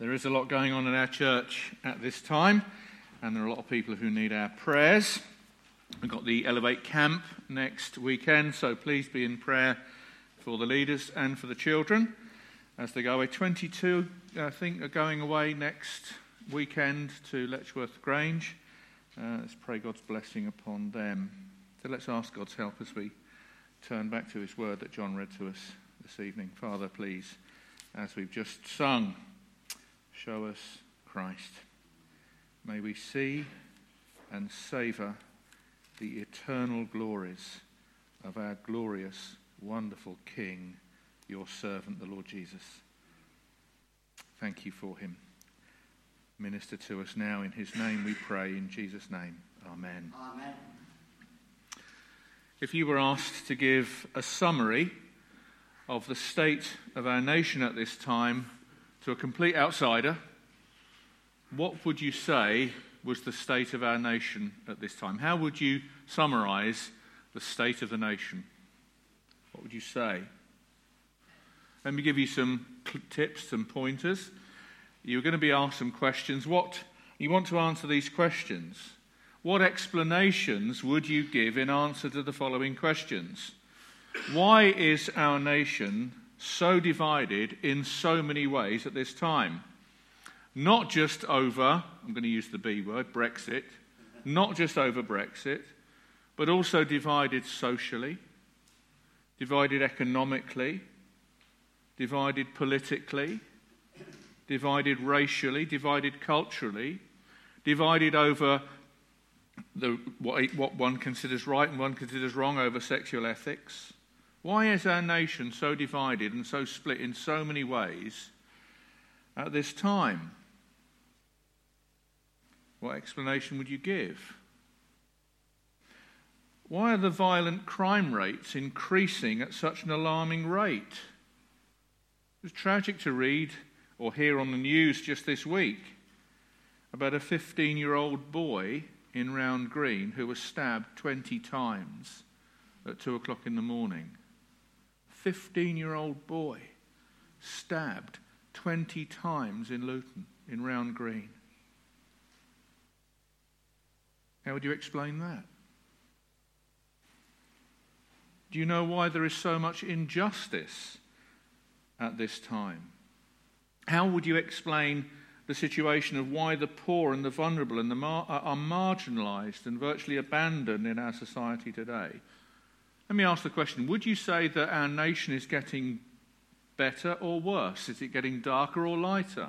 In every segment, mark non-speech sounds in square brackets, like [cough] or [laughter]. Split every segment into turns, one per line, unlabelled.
There is a lot going on in our church at this time, and there are a lot of people who need our prayers. We've got the Elevate Camp next weekend, so please be in prayer for the leaders and for the children as they go away. 22, I think, are going away next weekend to Letchworth Grange. Uh, let's pray God's blessing upon them. So let's ask God's help as we turn back to his word that John read to us this evening. Father, please, as we've just sung, Show us Christ. May we see and savour the eternal glories of our glorious, wonderful King, your servant, the Lord Jesus. Thank you for him. Minister to us now. In his name we pray, in Jesus' name. Amen.
Amen.
If you were asked to give a summary of the state of our nation at this time, to a complete outsider, what would you say was the state of our nation at this time? How would you summarize the state of the nation? What would you say? Let me give you some tips, some pointers. You're going to be asked some questions. What you want to answer these questions? What explanations would you give in answer to the following questions? Why is our nation so divided in so many ways at this time. Not just over, I'm going to use the B word, Brexit, not just over Brexit, but also divided socially, divided economically, divided politically, divided racially, divided culturally, divided over the, what, what one considers right and one considers wrong over sexual ethics why is our nation so divided and so split in so many ways at this time? What explanation would you give? Why are the violent crime rates increasing at such an alarming rate? It was tragic to read or hear on the news just this week about a 15 year old boy in Round Green who was stabbed 20 times at 2 o'clock in the morning. 15 year old boy stabbed 20 times in Luton, in Round Green. How would you explain that? Do you know why there is so much injustice at this time? How would you explain the situation of why the poor and the vulnerable and the mar- are marginalized and virtually abandoned in our society today? Let me ask the question Would you say that our nation is getting better or worse? Is it getting darker or lighter?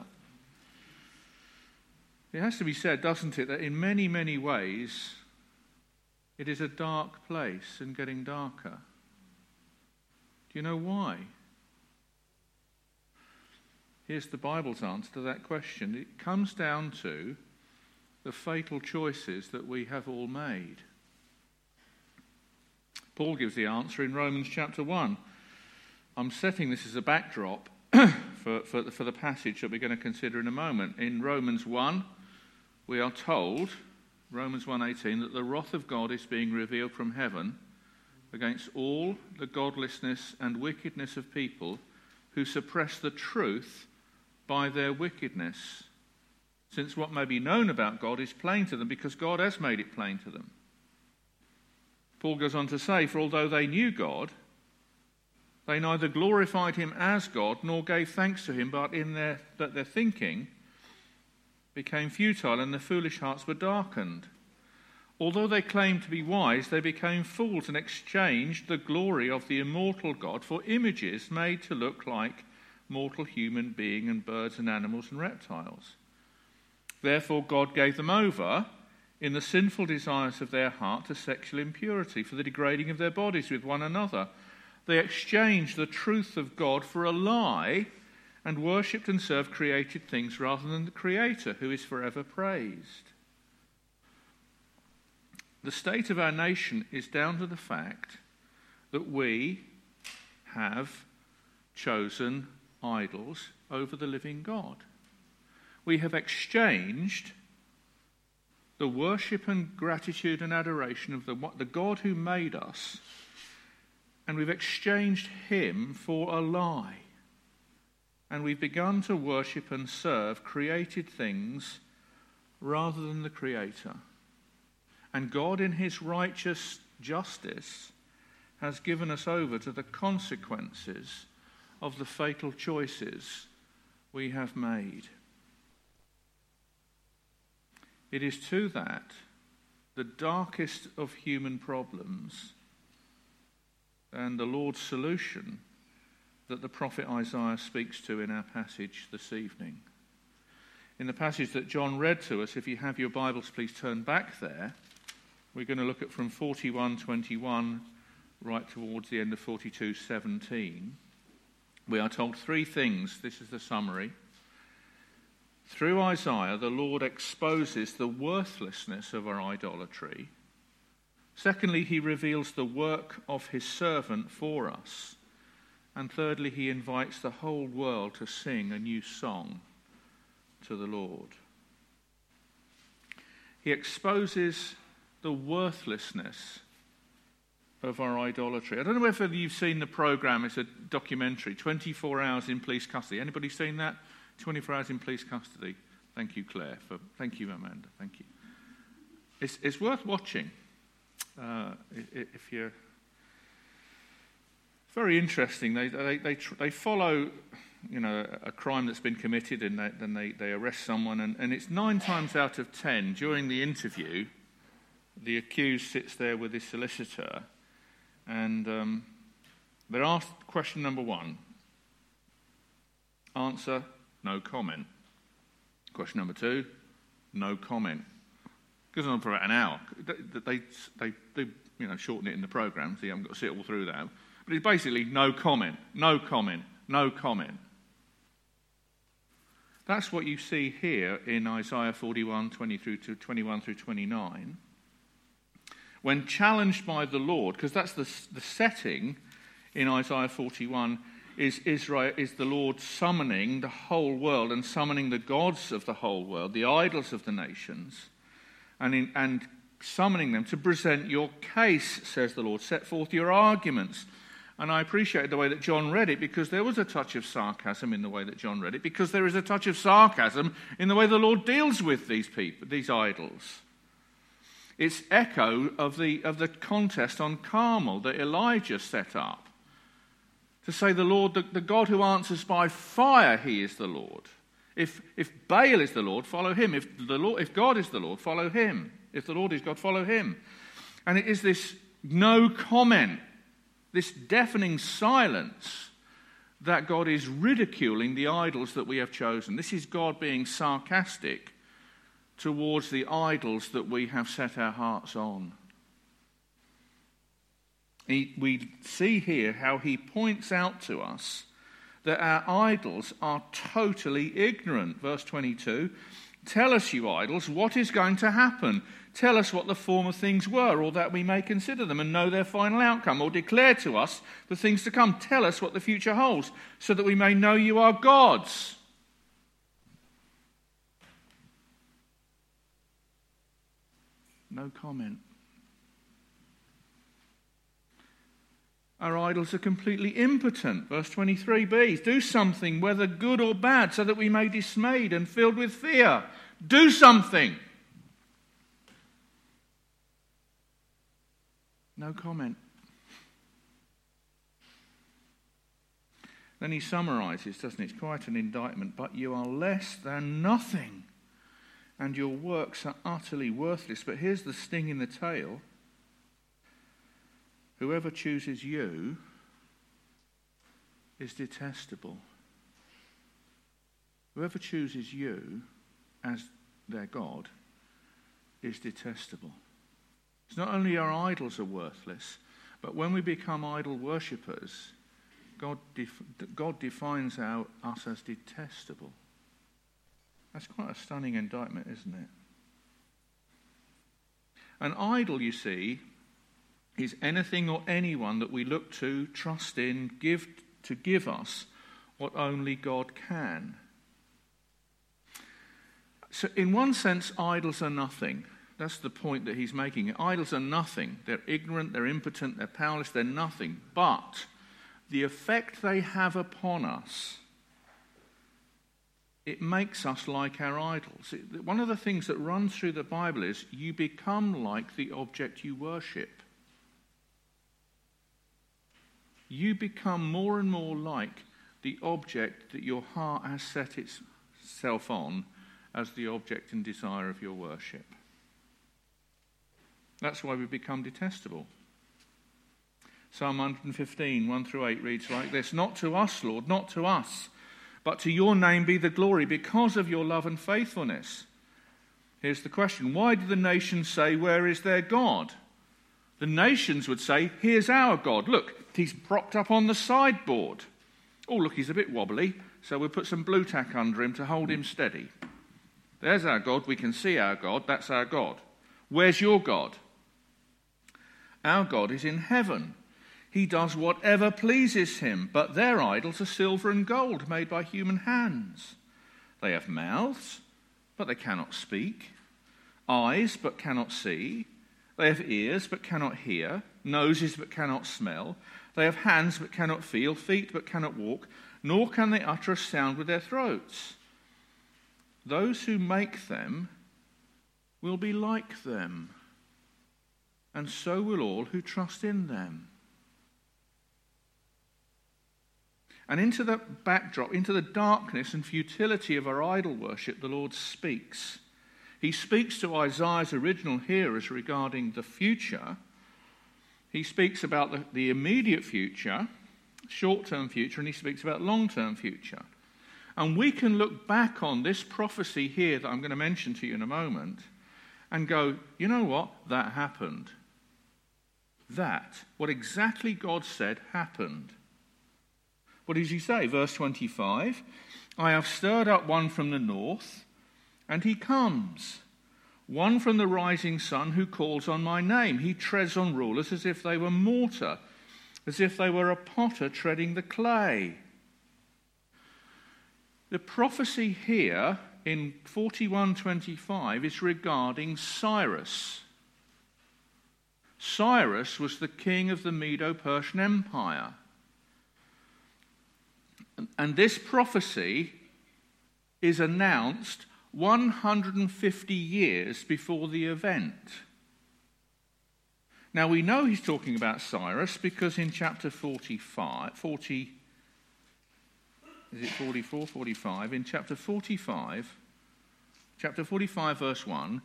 It has to be said, doesn't it, that in many, many ways it is a dark place and getting darker. Do you know why? Here's the Bible's answer to that question. It comes down to the fatal choices that we have all made. Paul gives the answer in Romans chapter 1. I'm setting this as a backdrop [clears throat] for, for, for the passage that we're going to consider in a moment. In Romans 1, we are told, Romans 1:18, that the wrath of God is being revealed from heaven against all the godlessness and wickedness of people who suppress the truth by their wickedness, since what may be known about God is plain to them because God has made it plain to them. Paul goes on to say, For although they knew God, they neither glorified him as God nor gave thanks to him, but in their, that their thinking became futile and their foolish hearts were darkened. Although they claimed to be wise, they became fools and exchanged the glory of the immortal God for images made to look like mortal human beings and birds and animals and reptiles. Therefore, God gave them over in the sinful desires of their heart to sexual impurity, for the degrading of their bodies with one another. They exchanged the truth of God for a lie and worshipped and served created things rather than the Creator, who is forever praised. The state of our nation is down to the fact that we have chosen idols over the living God. We have exchanged the worship and gratitude and adoration of the, the God who made us, and we've exchanged him for a lie. and we've begun to worship and serve created things rather than the Creator. And God, in His righteous justice, has given us over to the consequences of the fatal choices we have made. It is to that, the darkest of human problems, and the Lord's solution that the prophet Isaiah speaks to in our passage this evening. In the passage that John read to us, if you have your Bibles, please turn back there. We're going to look at from 41:21 right towards the end of 42:17. We are told three things. This is the summary. Through Isaiah, the Lord exposes the worthlessness of our idolatry. Secondly, he reveals the work of his servant for us. And thirdly, he invites the whole world to sing a new song to the Lord. He exposes the worthlessness of our idolatry. I don't know whether you've seen the program. It's a documentary, 24 Hours in Police Custody. Anybody seen that? 24 Hours in Police Custody. Thank you, Claire. For, thank you, Amanda. Thank you. It's, it's worth watching uh, if you're very interesting. They, they, they, they, follow, you know, a crime that's been committed and they, then they, they arrest someone. And, and it's nine times out of ten during the interview, the accused sits there with his solicitor and um, they're asked question number one. Answer, no comment. Question number two, no comment. Goes on for about an hour. They, they, they, you know, shorten it in the program, so you haven't got to sit all through that. But it's basically no comment, no comment, no comment. That's what you see here in Isaiah 41, 20 through to 21 through 29. When challenged by the Lord, because that's the, the setting in Isaiah 41, is Israel is the Lord summoning the whole world and summoning the gods of the whole world, the idols of the nations, and, in, and summoning them to present your case, says the Lord. Set forth your arguments. And I appreciate the way that John read it because there was a touch of sarcasm in the way that John read it, because there is a touch of sarcasm in the way the Lord deals with these people, these idols. It's echo of the, of the contest on Carmel that Elijah set up to say the Lord, the, the God who answers by fire, he is the Lord. If, if Baal is the Lord, follow him. If, the Lord, if God is the Lord, follow him. If the Lord is God, follow him. And it is this no comment, this deafening silence that God is ridiculing the idols that we have chosen. This is God being sarcastic towards the idols that we have set our hearts on. He, we see here how he points out to us that our idols are totally ignorant. Verse 22 Tell us, you idols, what is going to happen. Tell us what the former things were, or that we may consider them and know their final outcome, or declare to us the things to come. Tell us what the future holds, so that we may know you are gods. No comment. Our idols are completely impotent. Verse 23b Do something, whether good or bad, so that we may be dismayed and filled with fear. Do something. No comment. Then he summarizes, doesn't he? It's quite an indictment. But you are less than nothing, and your works are utterly worthless. But here's the sting in the tail Whoever chooses you is detestable. Whoever chooses you as their God is detestable. It's not only our idols are worthless, but when we become idol worshippers, God, def- God defines our, us as detestable. That's quite a stunning indictment, isn't it? An idol, you see, is anything or anyone that we look to, trust in, give to give us what only God can. So, in one sense, idols are nothing. That's the point that he's making. Idols are nothing. They're ignorant, they're impotent, they're powerless, they're nothing. But the effect they have upon us it makes us like our idols. One of the things that runs through the Bible is you become like the object you worship. You become more and more like the object that your heart has set itself on as the object and desire of your worship. That's why we become detestable. Psalm 115, 1 through 8 reads like this Not to us, Lord, not to us, but to your name be the glory because of your love and faithfulness. Here's the question Why do the nations say, Where is their God? The nations would say, Here's our God. Look, he's propped up on the sideboard. Oh, look, he's a bit wobbly, so we'll put some Blu Tack under him to hold him steady. There's our God. We can see our God. That's our God. Where's your God? Our God is in heaven. He does whatever pleases him, but their idols are silver and gold made by human hands. They have mouths, but they cannot speak, eyes, but cannot see. They have ears, but cannot hear, noses, but cannot smell. They have hands, but cannot feel, feet, but cannot walk, nor can they utter a sound with their throats. Those who make them will be like them, and so will all who trust in them. And into the backdrop, into the darkness and futility of our idol worship, the Lord speaks. He speaks to Isaiah's original hearers regarding the future. He speaks about the, the immediate future, short term future, and he speaks about long term future. And we can look back on this prophecy here that I'm going to mention to you in a moment and go, you know what? That happened. That, what exactly God said, happened. What does he say? Verse 25 I have stirred up one from the north, and he comes. One from the rising sun who calls on my name. He treads on rulers as if they were mortar, as if they were a potter treading the clay. The prophecy here in 4125 is regarding Cyrus. Cyrus was the king of the Medo Persian Empire. And this prophecy is announced 150 years before the event. Now we know he's talking about Cyrus because in chapter 45, 40, is it 44, 45? In chapter 45, chapter 45, verse 1,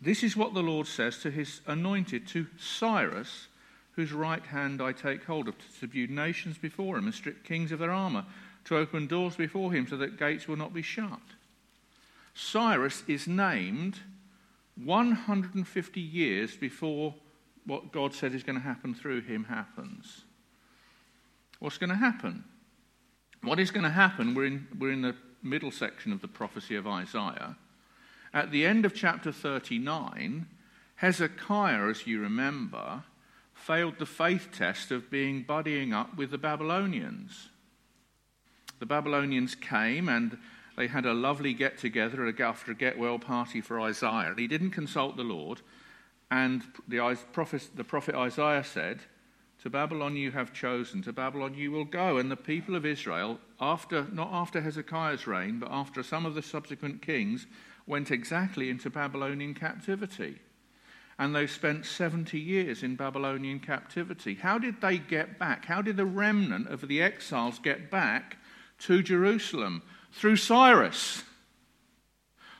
this is what the Lord says to his anointed, to Cyrus, whose right hand I take hold of, to subdue nations before him and strip kings of their armor, to open doors before him so that gates will not be shut. Cyrus is named 150 years before what God said is going to happen through him happens. What's going to happen? What is going to happen? We're in, we're in the middle section of the prophecy of Isaiah. At the end of chapter 39, Hezekiah, as you remember, failed the faith test of being buddying up with the Babylonians. The Babylonians came and they had a lovely get together after a get well party for Isaiah. He didn't consult the Lord, and the prophet, the prophet Isaiah said, To Babylon you have chosen, to Babylon you will go. And the people of Israel, after, not after Hezekiah's reign, but after some of the subsequent kings, went exactly into Babylonian captivity and they spent 70 years in Babylonian captivity. How did they get back? How did the remnant of the exiles get back to Jerusalem? Through Cyrus.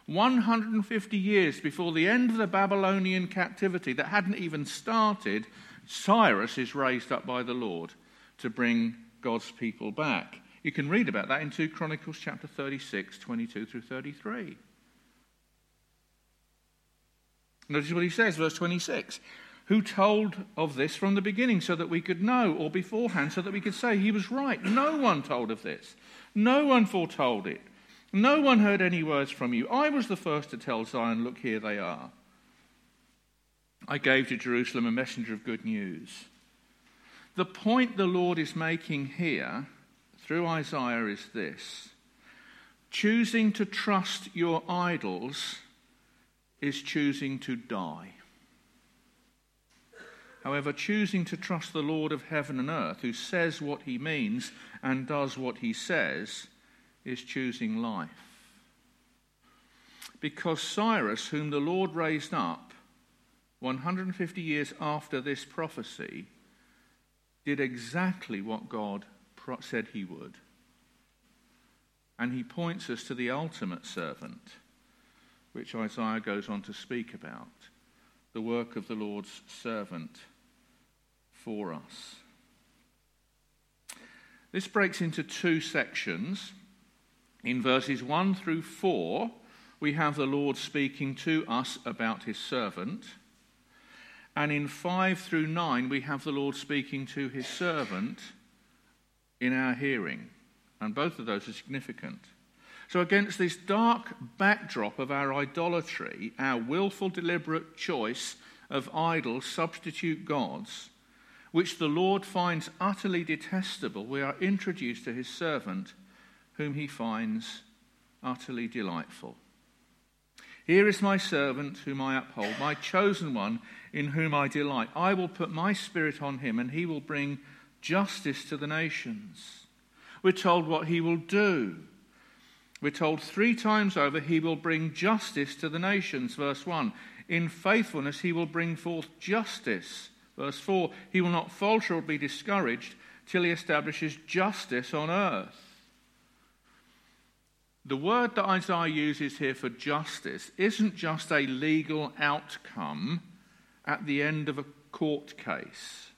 150 years before the end of the Babylonian captivity that hadn't even started, Cyrus is raised up by the Lord to bring God's people back. You can read about that in 2 Chronicles chapter 36, 22 through 33. Notice what he says, verse 26. Who told of this from the beginning so that we could know, or beforehand so that we could say he was right? No one told of this. No one foretold it. No one heard any words from you. I was the first to tell Zion, Look, here they are. I gave to Jerusalem a messenger of good news. The point the Lord is making here through Isaiah is this choosing to trust your idols is choosing to die. However, choosing to trust the Lord of heaven and earth, who says what he means and does what he says, is choosing life. Because Cyrus, whom the Lord raised up 150 years after this prophecy, did exactly what God said he would. And he points us to the ultimate servant, which Isaiah goes on to speak about the work of the Lord's servant for us. This breaks into two sections. In verses 1 through 4, we have the Lord speaking to us about his servant. And in 5 through 9, we have the Lord speaking to his servant in our hearing. And both of those are significant. So, against this dark backdrop of our idolatry, our willful, deliberate choice of idol substitute gods, which the Lord finds utterly detestable, we are introduced to his servant, whom he finds utterly delightful. Here is my servant whom I uphold, my chosen one in whom I delight. I will put my spirit on him, and he will bring justice to the nations. We're told what he will do. We're told three times over, he will bring justice to the nations. Verse 1. In faithfulness, he will bring forth justice. Verse 4. He will not falter or be discouraged till he establishes justice on earth. The word that Isaiah uses here for justice isn't just a legal outcome at the end of a court case.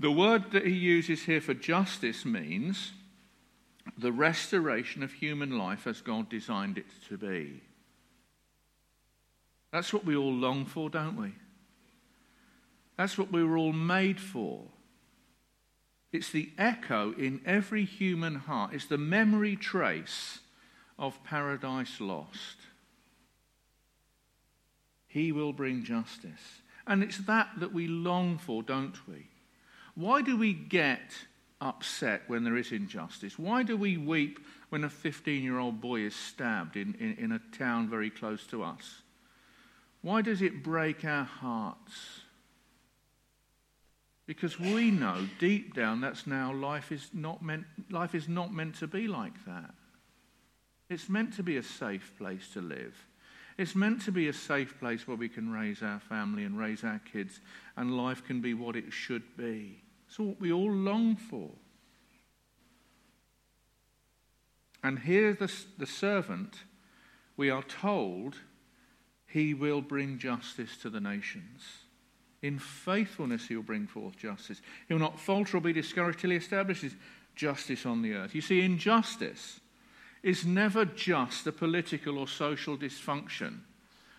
The word that he uses here for justice means the restoration of human life as God designed it to be. That's what we all long for, don't we? That's what we were all made for. It's the echo in every human heart, it's the memory trace of paradise lost. He will bring justice. And it's that that we long for, don't we? Why do we get upset when there is injustice? Why do we weep when a 15 year old boy is stabbed in, in, in, a town very close to us? Why does it break our hearts? Because we know deep down that's now life is not meant, life is not meant to be like that. It's meant to be a safe place to live. It's meant to be a safe place where we can raise our family and raise our kids, and life can be what it should be. It's what we all long for. And here, the, the servant, we are told he will bring justice to the nations. In faithfulness, he'll bring forth justice. He'll not falter or be discouraged till he establishes justice on the earth. You see, injustice is never just a political or social dysfunction.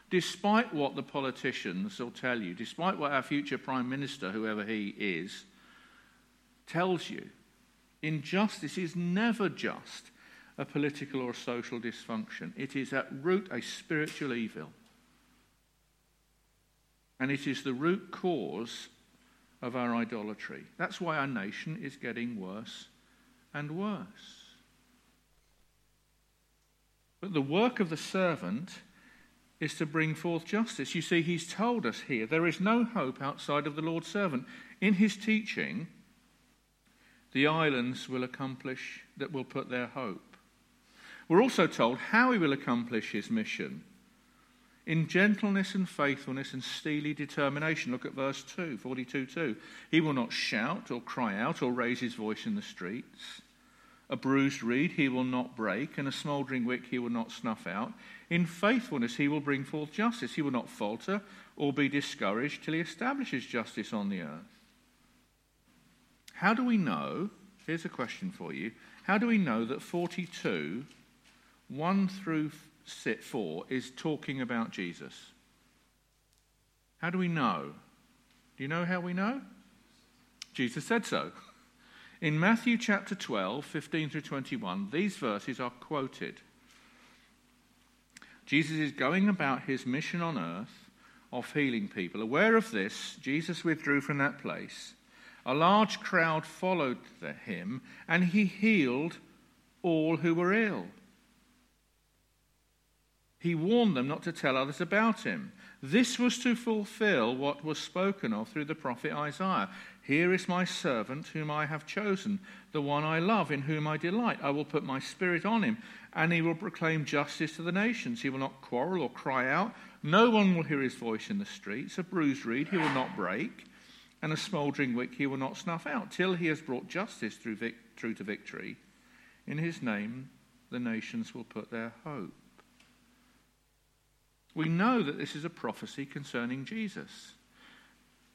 Despite what the politicians will tell you, despite what our future Prime Minister, whoever he is, tells you, injustice is never just a political or social dysfunction. It is at root a spiritual evil. And it is the root cause of our idolatry. That's why our nation is getting worse and worse. But the work of the servant is to bring forth justice. You see, he's told us here there is no hope outside of the Lord's servant. In his teaching, the islands will accomplish that will put their hope. We're also told how he will accomplish his mission in gentleness and faithfulness and steely determination. Look at verse 2, 42 2. He will not shout or cry out or raise his voice in the streets. A bruised reed he will not break, and a smouldering wick he will not snuff out. In faithfulness he will bring forth justice. He will not falter or be discouraged till he establishes justice on the earth. How do we know? Here's a question for you. How do we know that 42, 1 through 4, is talking about Jesus? How do we know? Do you know how we know? Jesus said so. In Matthew chapter 12, 15 through 21, these verses are quoted. Jesus is going about his mission on earth of healing people. Aware of this, Jesus withdrew from that place. A large crowd followed him, and he healed all who were ill. He warned them not to tell others about him. This was to fulfill what was spoken of through the prophet Isaiah. Here is my servant whom I have chosen, the one I love, in whom I delight. I will put my spirit on him, and he will proclaim justice to the nations. He will not quarrel or cry out. No one will hear his voice in the streets. A bruised reed he will not break, and a smouldering wick he will not snuff out, till he has brought justice through, vic- through to victory. In his name, the nations will put their hope. We know that this is a prophecy concerning Jesus.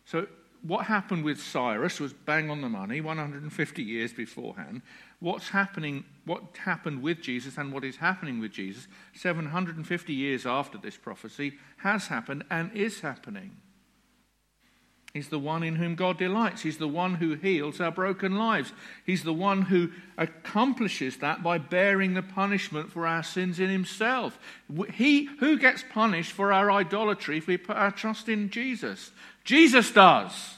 So what happened with Cyrus was bang on the money, 150 years beforehand. What's happening, what happened with Jesus and what is happening with Jesus 750 years after this prophecy has happened and is happening. He's the one in whom God delights. He's the one who heals our broken lives. He's the one who accomplishes that by bearing the punishment for our sins in himself. He who gets punished for our idolatry if we put our trust in Jesus. Jesus does.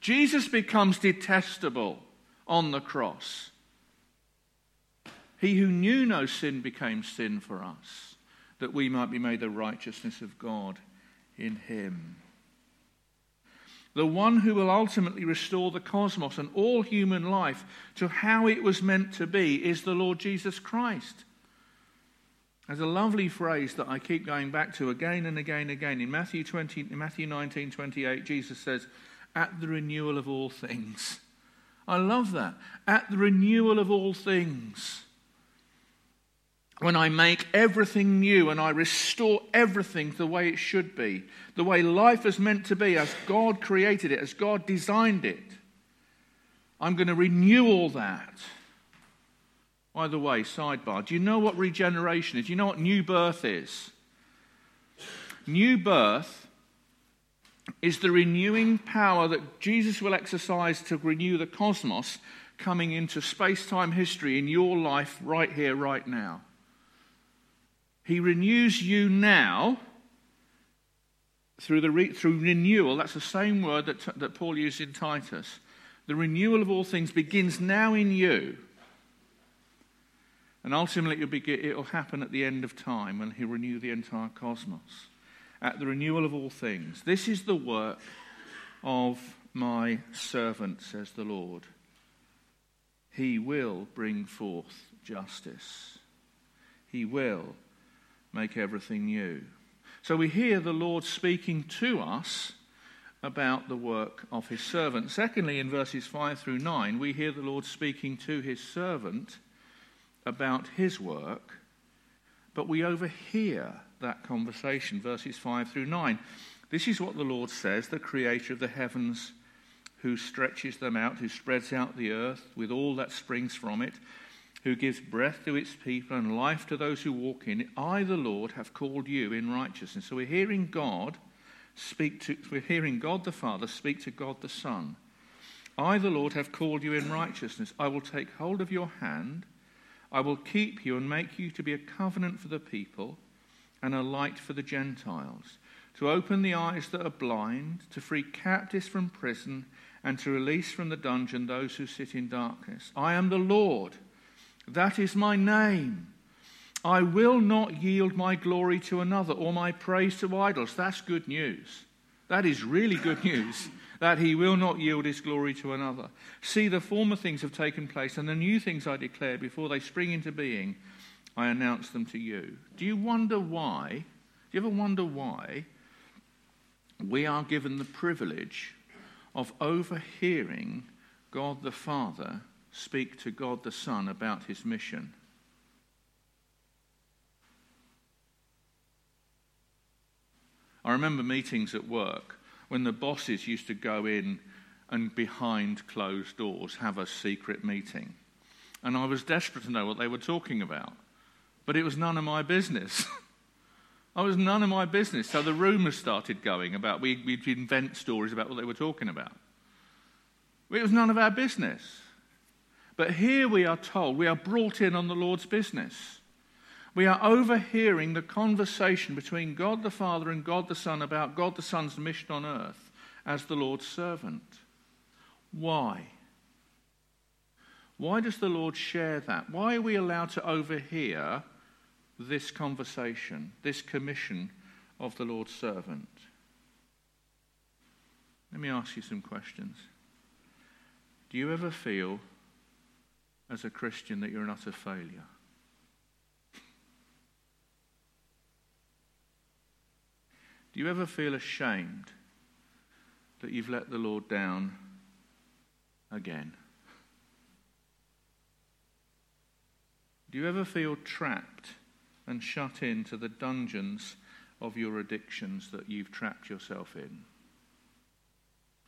Jesus becomes detestable on the cross. He who knew no sin became sin for us, that we might be made the righteousness of God in him. The one who will ultimately restore the cosmos and all human life to how it was meant to be is the Lord Jesus Christ. There's a lovely phrase that I keep going back to again and again and again. In Matthew, 20, in Matthew 19 28, Jesus says, At the renewal of all things. I love that. At the renewal of all things. When I make everything new and I restore everything the way it should be, the way life is meant to be, as God created it, as God designed it, I'm going to renew all that. By the way, sidebar, do you know what regeneration is? Do you know what new birth is? New birth is the renewing power that Jesus will exercise to renew the cosmos coming into space time history in your life right here, right now. He renews you now through, the re- through renewal. That's the same word that, that Paul used in Titus. The renewal of all things begins now in you. And ultimately, it'll, be, it'll happen at the end of time when He'll renew the entire cosmos. At the renewal of all things. This is the work of my servant, says the Lord. He will bring forth justice. He will make everything new. So we hear the Lord speaking to us about the work of his servant. Secondly, in verses 5 through 9, we hear the Lord speaking to his servant about his work, but we overhear that conversation, verses 5 through 9. This is what the Lord says, the creator of the heavens, who stretches them out, who spreads out the earth with all that springs from it, who gives breath to its people and life to those who walk in it. I, the Lord, have called you in righteousness. So we're hearing God speak to, we're hearing God the Father speak to God the Son. I, the Lord, have called you in righteousness. I will take hold of your hand I will keep you and make you to be a covenant for the people and a light for the Gentiles, to open the eyes that are blind, to free captives from prison, and to release from the dungeon those who sit in darkness. I am the Lord. That is my name. I will not yield my glory to another or my praise to idols. That's good news. That is really good news [laughs] that he will not yield his glory to another. See, the former things have taken place, and the new things I declare before they spring into being, I announce them to you. Do you wonder why? Do you ever wonder why we are given the privilege of overhearing God the Father speak to God the Son about his mission? I remember meetings at work when the bosses used to go in and behind closed doors have a secret meeting. And I was desperate to know what they were talking about. But it was none of my business. [laughs] I was none of my business. So the rumours started going about, we, we'd invent stories about what they were talking about. It was none of our business. But here we are told, we are brought in on the Lord's business. We are overhearing the conversation between God the Father and God the Son about God the Son's mission on earth as the Lord's servant. Why? Why does the Lord share that? Why are we allowed to overhear this conversation, this commission of the Lord's servant? Let me ask you some questions. Do you ever feel, as a Christian, that you're an utter failure? Do you ever feel ashamed that you've let the Lord down again? Do you ever feel trapped and shut into the dungeons of your addictions that you've trapped yourself in?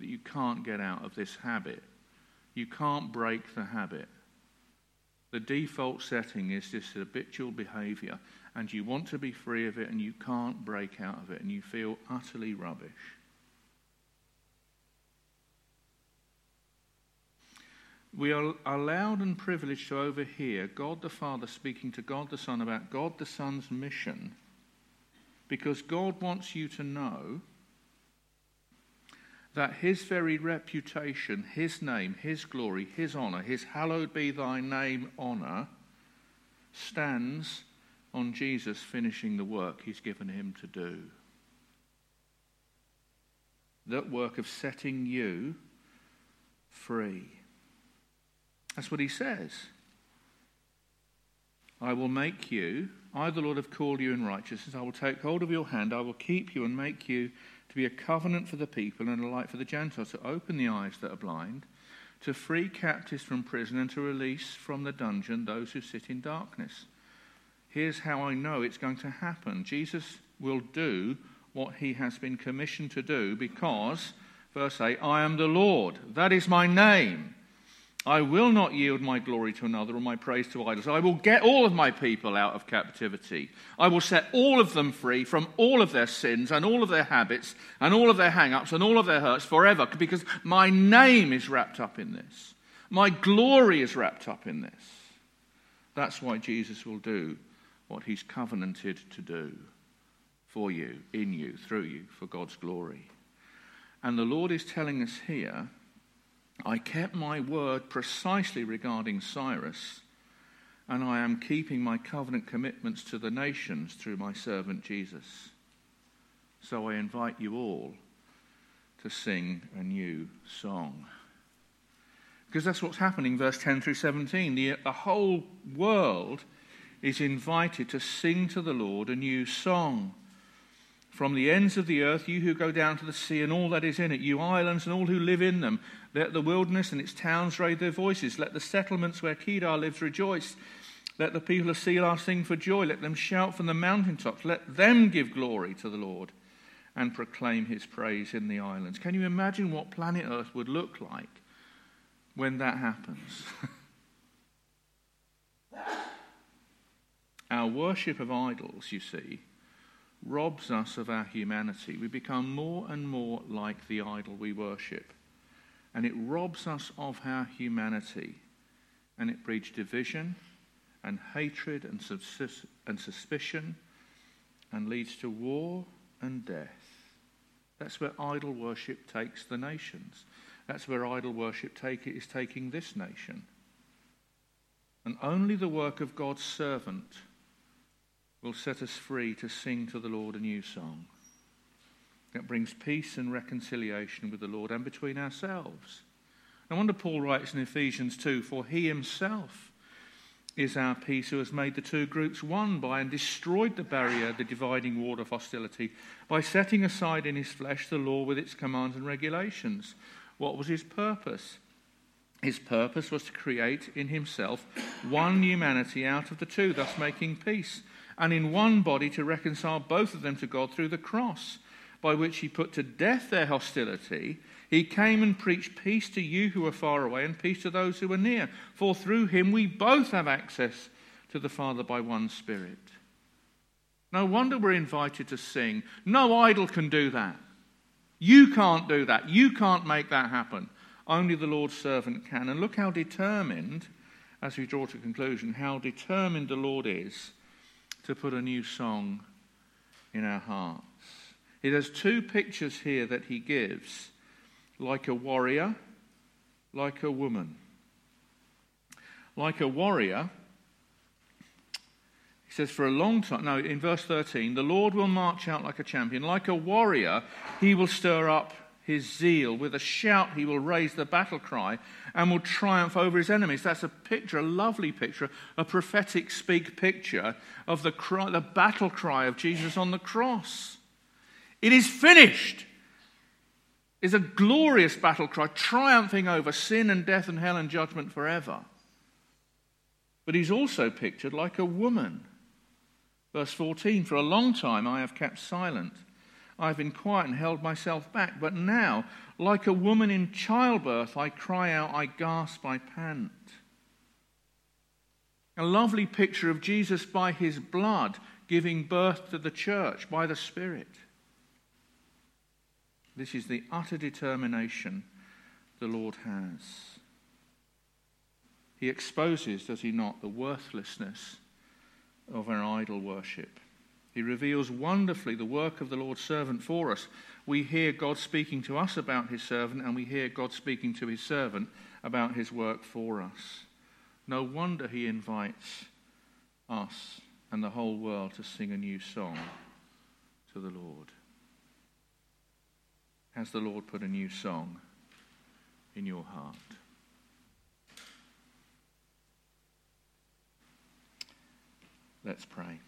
That you can't get out of this habit. You can't break the habit. The default setting is this habitual behavior, and you want to be free of it, and you can't break out of it, and you feel utterly rubbish. we are allowed and privileged to overhear God the Father speaking to God the Son about God the Son's mission because God wants you to know that his very reputation, his name, his glory, his honour, his hallowed be thy name honour stands on Jesus finishing the work he's given him to do. That work of setting you free. That's what he says. I will make you, I, the Lord, have called you in righteousness. I will take hold of your hand. I will keep you and make you to be a covenant for the people and a light for the Gentiles, to open the eyes that are blind, to free captives from prison, and to release from the dungeon those who sit in darkness. Here's how I know it's going to happen Jesus will do what he has been commissioned to do because, verse 8, I am the Lord. That is my name. I will not yield my glory to another or my praise to idols. I will get all of my people out of captivity. I will set all of them free from all of their sins and all of their habits and all of their hang ups and all of their hurts forever because my name is wrapped up in this. My glory is wrapped up in this. That's why Jesus will do what he's covenanted to do for you, in you, through you, for God's glory. And the Lord is telling us here I kept my word precisely regarding Cyrus, and I am keeping my covenant commitments to the nations through my servant Jesus. So I invite you all to sing a new song. Because that's what's happening, verse 10 through 17. The, the whole world is invited to sing to the Lord a new song. From the ends of the earth, you who go down to the sea and all that is in it, you islands and all who live in them, let the wilderness and its towns raise their voices. Let the settlements where Kedar lives rejoice. Let the people of Sela sing for joy. Let them shout from the mountaintops. Let them give glory to the Lord and proclaim his praise in the islands. Can you imagine what planet Earth would look like when that happens? [laughs] Our worship of idols, you see, robs us of our humanity. We become more and more like the idol we worship. And it robs us of our humanity. And it breeds division and hatred and, subsist- and suspicion and leads to war and death. That's where idol worship takes the nations. That's where idol worship take, is taking this nation. And only the work of God's servant will set us free to sing to the Lord a new song that brings peace and reconciliation with the Lord and between ourselves. No wonder Paul writes in Ephesians 2 For he himself is our peace, who has made the two groups one by and destroyed the barrier, the dividing wall of hostility, by setting aside in his flesh the law with its commands and regulations. What was his purpose? His purpose was to create in himself one humanity out of the two, thus making peace and in one body to reconcile both of them to God through the cross, by which he put to death their hostility. He came and preached peace to you who are far away and peace to those who are near. For through him we both have access to the Father by one Spirit. No wonder we're invited to sing. No idol can do that. You can't do that. You can't make that happen. Only the Lord's servant can. And look how determined, as we draw to conclusion, how determined the Lord is to put a new song in our hearts. He has two pictures here that he gives like a warrior, like a woman. Like a warrior, he says, for a long time, no, in verse 13, the Lord will march out like a champion. Like a warrior, he will stir up his zeal. With a shout, he will raise the battle cry and will triumph over his enemies. That's a picture, a lovely picture, a prophetic speak picture of the, cry, the battle cry of Jesus on the cross. It is finished is a glorious battle cry, triumphing over sin and death and hell and judgment forever. But he's also pictured like a woman. Verse 14 For a long time I have kept silent. I have been quiet and held myself back. But now, like a woman in childbirth, I cry out, I gasp, I pant. A lovely picture of Jesus by his blood giving birth to the church by the Spirit. This is the utter determination the Lord has. He exposes, does he not, the worthlessness of our idol worship. He reveals wonderfully the work of the Lord's servant for us. We hear God speaking to us about his servant, and we hear God speaking to his servant about his work for us. No wonder he invites us and the whole world to sing a new song to the Lord. Has the Lord put a new song in your heart? Let's pray.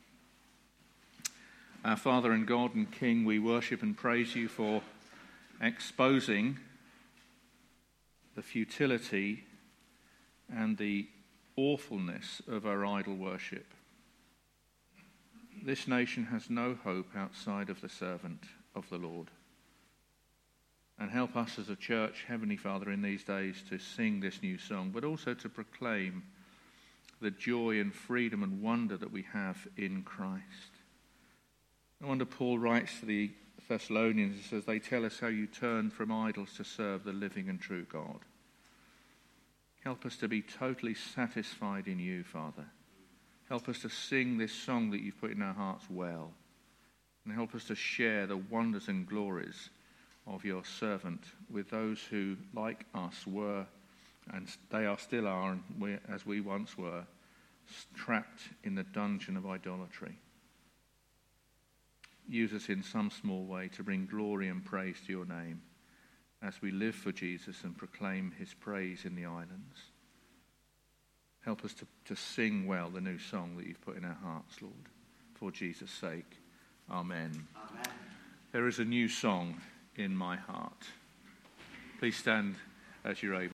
Our Father and God and King, we worship and praise you for exposing the futility and the awfulness of our idol worship. This nation has no hope outside of the servant of the Lord. And help us as a church, Heavenly Father, in these days to sing this new song, but also to proclaim the joy and freedom and wonder that we have in Christ. No wonder Paul writes to the Thessalonians and says, They tell us how you turned from idols to serve the living and true God. Help us to be totally satisfied in you, Father. Help us to sing this song that you've put in our hearts well. And help us to share the wonders and glories of your servant with those who, like us, were, and they are still are, and we, as we once were, trapped in the dungeon of idolatry. Use us in some small way to bring glory and praise to your name as we live for Jesus and proclaim his praise in the islands. Help us to, to sing well the new song that you've put in our hearts, Lord, for Jesus' sake. Amen. Amen. There is a new song in my heart. Please stand as you're able.